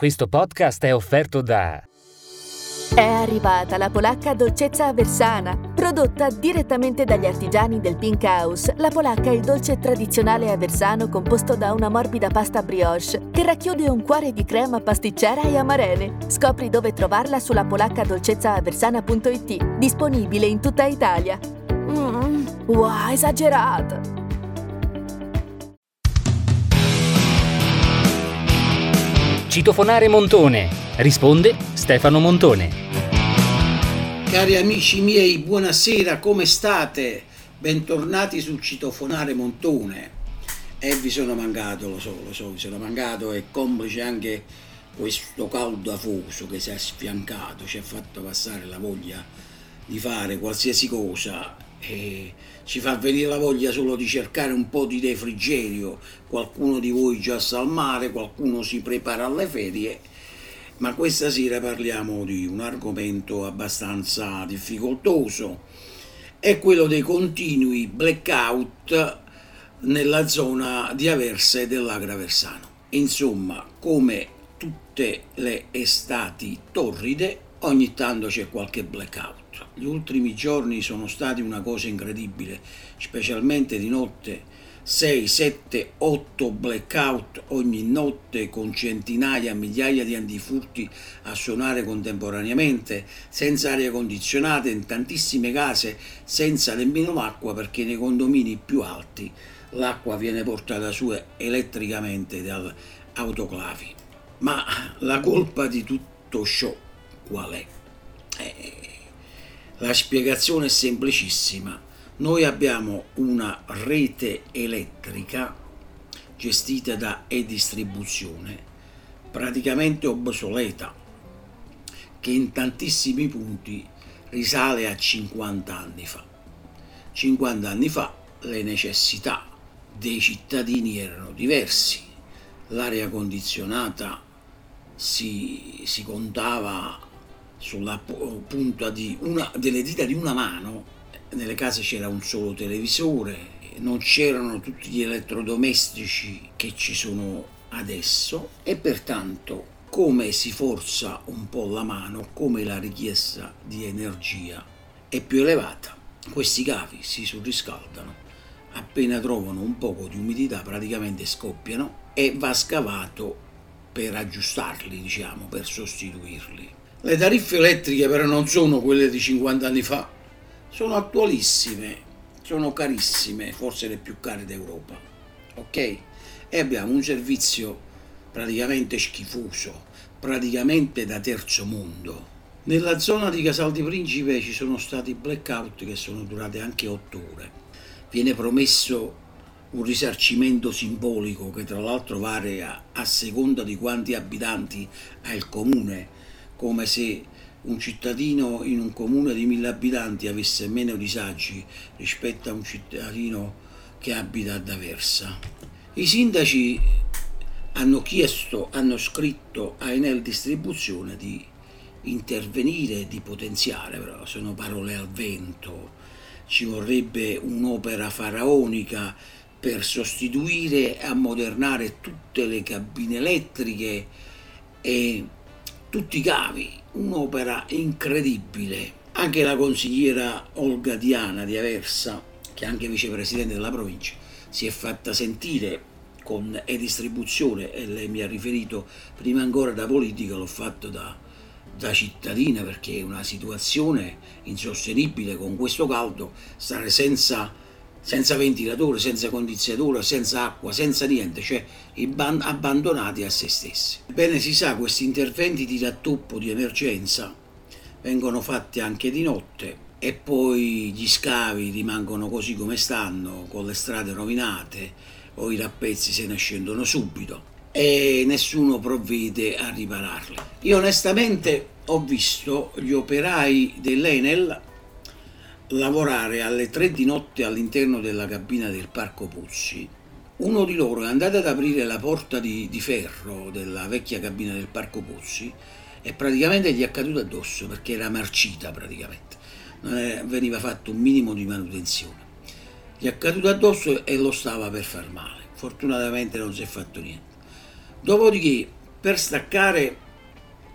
Questo podcast è offerto da... È arrivata la polacca dolcezza aversana, prodotta direttamente dagli artigiani del Pink House. La polacca è il dolce tradizionale aversano composto da una morbida pasta brioche che racchiude un cuore di crema pasticcera e amarene. Scopri dove trovarla sulla polaccadolcezzaaversana.it, disponibile in tutta Italia. Mmm, wow, esagerato! Citofonare Montone. Risponde Stefano Montone. Cari amici miei, buonasera, come state? Bentornati sul Citofonare Montone. E vi sono mancato, lo so, lo so, vi sono mancato e complice anche questo caldo afoso che si è sfiancato, ci ha fatto passare la voglia di fare qualsiasi cosa e ci fa venire la voglia solo di cercare un po' di refrigerio. Qualcuno di voi già sta al mare, qualcuno si prepara alle ferie, ma questa sera parliamo di un argomento abbastanza difficoltoso, è quello dei continui blackout nella zona di Aversa e dell'Agraversano. Insomma, come tutte le estati torride, ogni tanto c'è qualche blackout. Gli ultimi giorni sono stati una cosa incredibile, specialmente di notte. 6, 7, 8 blackout ogni notte con centinaia, migliaia di antifurti a suonare contemporaneamente, senza aria condizionata, in tantissime case senza nemmeno l'acqua perché nei condomini più alti l'acqua viene portata su elettricamente dalle autoclavi. Ma la colpa di tutto ciò qual è? La spiegazione è semplicissima. Noi abbiamo una rete elettrica gestita da e-distribuzione praticamente obsoleta che in tantissimi punti risale a 50 anni fa. 50 anni fa le necessità dei cittadini erano diversi, l'aria condizionata si, si contava sulla punta di una, delle dita di una mano, nelle case c'era un solo televisore, non c'erano tutti gli elettrodomestici che ci sono adesso e pertanto come si forza un po' la mano, come la richiesta di energia è più elevata. Questi cavi si surriscaldano, appena trovano un poco di umidità praticamente scoppiano e va scavato per aggiustarli, diciamo, per sostituirli. Le tariffe elettriche però non sono quelle di 50 anni fa, sono attualissime, sono carissime, forse le più care d'Europa. Ok? E abbiamo un servizio praticamente schifoso, praticamente da terzo mondo. Nella zona di Casal di Principe ci sono stati blackout che sono durati anche 8 ore. Viene promesso un risarcimento simbolico che tra l'altro varia a seconda di quanti abitanti ha il comune come se un cittadino in un comune di mille abitanti avesse meno disagi rispetto a un cittadino che abita ad Aversa. I sindaci hanno chiesto, hanno scritto a Enel Distribuzione di intervenire, di potenziare, però sono parole al vento, ci vorrebbe un'opera faraonica per sostituire e ammodernare tutte le cabine elettriche e tutti i cavi, un'opera incredibile. Anche la consigliera Olga Diana di Aversa, che è anche vicepresidente della provincia, si è fatta sentire con e-distribuzione e lei mi ha riferito prima ancora da politica, l'ho fatto da, da cittadina perché è una situazione insostenibile con questo caldo, stare senza senza ventilatore, senza condizionatore, senza acqua, senza niente, cioè abbandonati a se stessi. Bene si sa, questi interventi di rattoppo di emergenza vengono fatti anche di notte e poi gli scavi rimangono così come stanno, con le strade rovinate o i rappezzi se ne scendono subito e nessuno provvede a ripararli. Io onestamente ho visto gli operai dell'Enel lavorare alle tre di notte all'interno della cabina del Parco Puzzi. Uno di loro è andato ad aprire la porta di, di ferro della vecchia cabina del Parco Puzzi e praticamente gli è caduto addosso perché era marcita praticamente, non è, veniva fatto un minimo di manutenzione. Gli è caduto addosso e lo stava per far male, fortunatamente non si è fatto niente. Dopodiché per staccare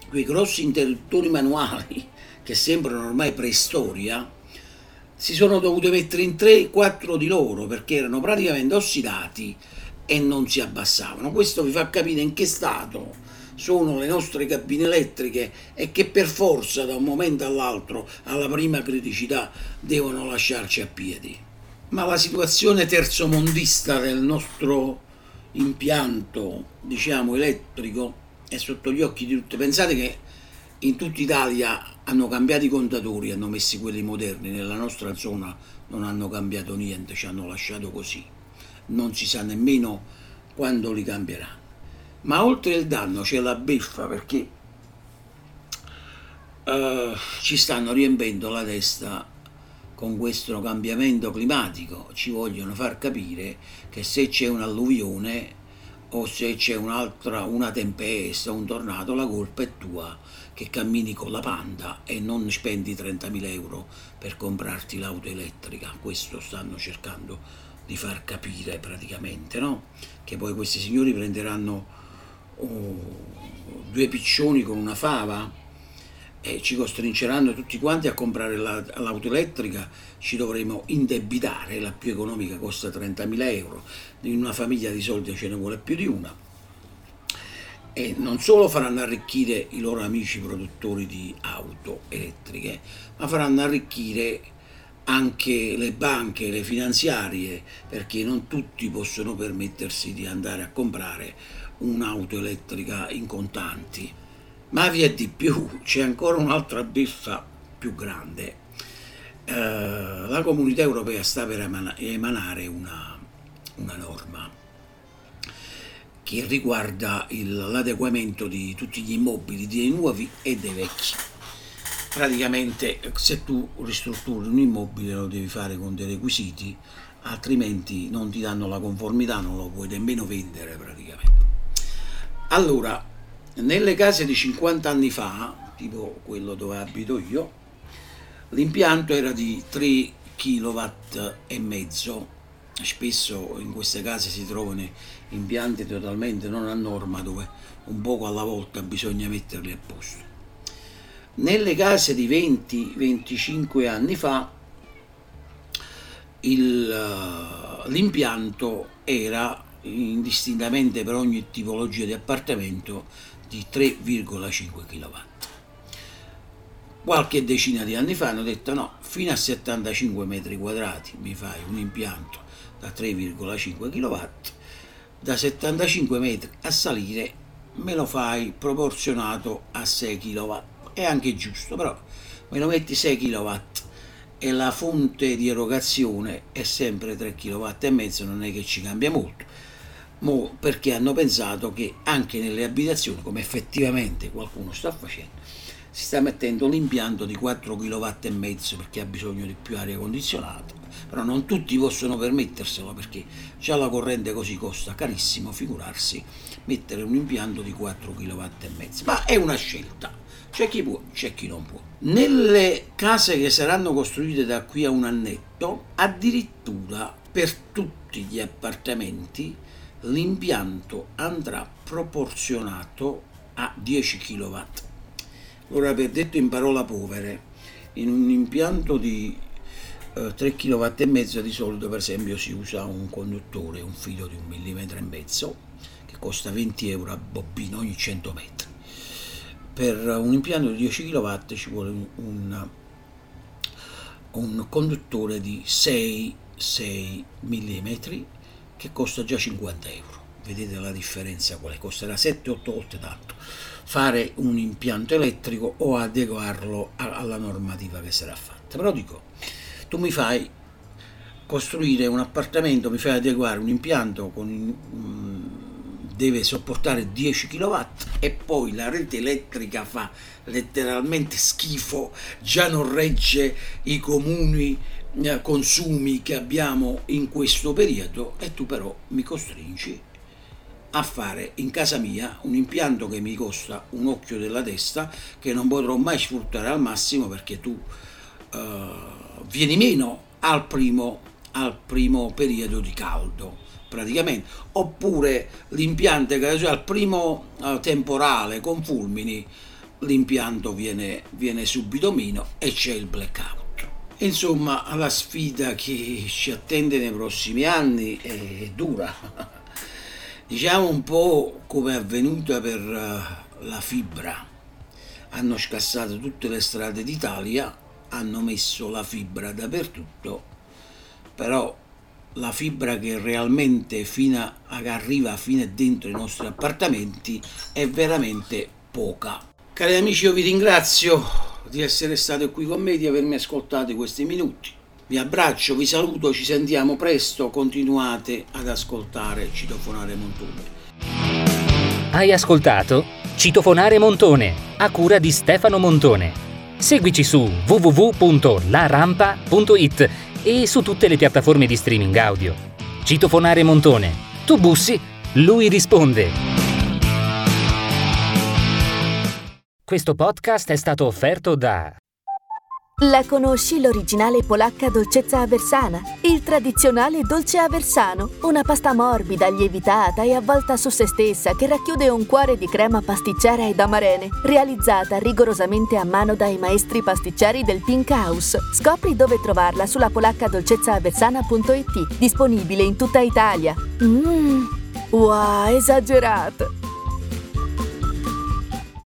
quei grossi interruttori manuali che sembrano ormai preistoria, si sono dovute mettere in 3-4 di loro perché erano praticamente ossidati e non si abbassavano. Questo vi fa capire in che stato sono le nostre cabine elettriche e che per forza da un momento all'altro, alla prima criticità, devono lasciarci a piedi. Ma la situazione terzomondista del nostro impianto, diciamo, elettrico è sotto gli occhi di tutti. Pensate che in tutta Italia hanno cambiato i contatori, hanno messi quelli moderni, nella nostra zona non hanno cambiato niente, ci hanno lasciato così. Non si sa nemmeno quando li cambieranno. Ma oltre il danno c'è la beffa perché uh, ci stanno riempendo la testa con questo cambiamento climatico. Ci vogliono far capire che se c'è un'alluvione o se c'è un'altra, una tempesta, un tornado, la colpa è tua che cammini con la panda e non spendi 30.000 euro per comprarti l'auto elettrica. Questo stanno cercando di far capire praticamente, no? Che poi questi signori prenderanno due piccioni con una fava e ci costringeranno tutti quanti a comprare la, l'auto elettrica, ci dovremo indebitare, la più economica costa 30.000 euro, in una famiglia di soldi ce ne vuole più di una. E non solo faranno arricchire i loro amici produttori di auto elettriche, ma faranno arricchire anche le banche, le finanziarie, perché non tutti possono permettersi di andare a comprare un'auto elettrica in contanti. Ma vi è di più, c'è ancora un'altra beffa più grande. Eh, la comunità europea sta per emanare una, una norma che riguarda il, l'adeguamento di tutti gli immobili dei nuovi e dei vecchi. Praticamente se tu ristrutturi un immobile lo devi fare con dei requisiti, altrimenti non ti danno la conformità, non lo puoi nemmeno vendere praticamente. Allora, nelle case di 50 anni fa, tipo quello dove abito io, l'impianto era di 3 kW e mezzo. Spesso in queste case si trovano impianti totalmente non a norma dove un poco alla volta bisogna metterli a posto. Nelle case di 20-25 anni fa il, eh, l'impianto era indistintamente per ogni tipologia di appartamento di 3,5 kW. Qualche decina di anni fa hanno detto no, fino a 75 metri quadrati mi fai un impianto da 3,5 kW, da 75 metri a salire me lo fai proporzionato a 6 kW. È anche giusto, però me lo metti 6 kW e la fonte di erogazione è sempre 3 kW e mezzo, non è che ci cambia molto Mo perché hanno pensato che anche nelle abitazioni, come effettivamente qualcuno sta facendo, si sta mettendo l'impianto di 4 kW e mezzo perché ha bisogno di più aria condizionata, però non tutti possono permetterselo perché già la corrente così costa carissimo, figurarsi mettere un impianto di 4 kW e mezzo, ma è una scelta. C'è chi può, c'è chi non può. Nelle case che saranno costruite da qui a un annetto, addirittura per tutti gli appartamenti l'impianto andrà proporzionato a 10 kW. Ora per detto in parole povere, in un impianto di eh, 3 kW e mezzo di solito per esempio si usa un conduttore, un filo di un millimetro e mezzo che costa 20 euro a bobina ogni 100 metri. Per un impianto di 10 kW ci vuole un, un, un conduttore di 6, 6 mm che costa già 50 euro. Vedete la differenza qual è? Costerà 7-8 volte tanto fare un impianto elettrico o adeguarlo alla normativa che sarà fatta. Però dico, tu mi fai costruire un appartamento, mi fai adeguare un impianto con um, deve sopportare 10 kW e poi la rete elettrica fa letteralmente schifo, già non regge i comuni consumi che abbiamo in questo periodo e tu però mi costringi a fare in casa mia un impianto che mi costa un occhio della testa che non potrò mai sfruttare al massimo perché tu uh, vieni meno al primo, al primo periodo di caldo praticamente, oppure l'impianto che cioè, al primo uh, temporale con fulmini l'impianto viene, viene subito meno e c'è il blackout. Insomma, la sfida che ci attende nei prossimi anni è dura. Diciamo un po' come è avvenuta per uh, la fibra. Hanno scassato tutte le strade d'Italia, hanno messo la fibra dappertutto, però la fibra che realmente fino a, arriva fino dentro i nostri appartamenti è veramente poca. Cari amici, io vi ringrazio di essere state qui con me, di avermi ascoltato questi minuti. Vi abbraccio, vi saluto, ci sentiamo presto, continuate ad ascoltare Citofonare Montone. Hai ascoltato Citofonare Montone, a cura di Stefano Montone. Seguici su www.larampa.it e su tutte le piattaforme di streaming audio. Citofonare Montone. Tu bussi, lui risponde. Questo podcast è stato offerto da... La conosci l'originale polacca dolcezza aversana? Il tradizionale dolce aversano, una pasta morbida, lievitata e avvolta su se stessa che racchiude un cuore di crema pasticcera ed amarene, realizzata rigorosamente a mano dai maestri pasticceri del Pink House. Scopri dove trovarla sulla polaccadolcezzaaversana.it, disponibile in tutta Italia. Mmm, wow, esagerato!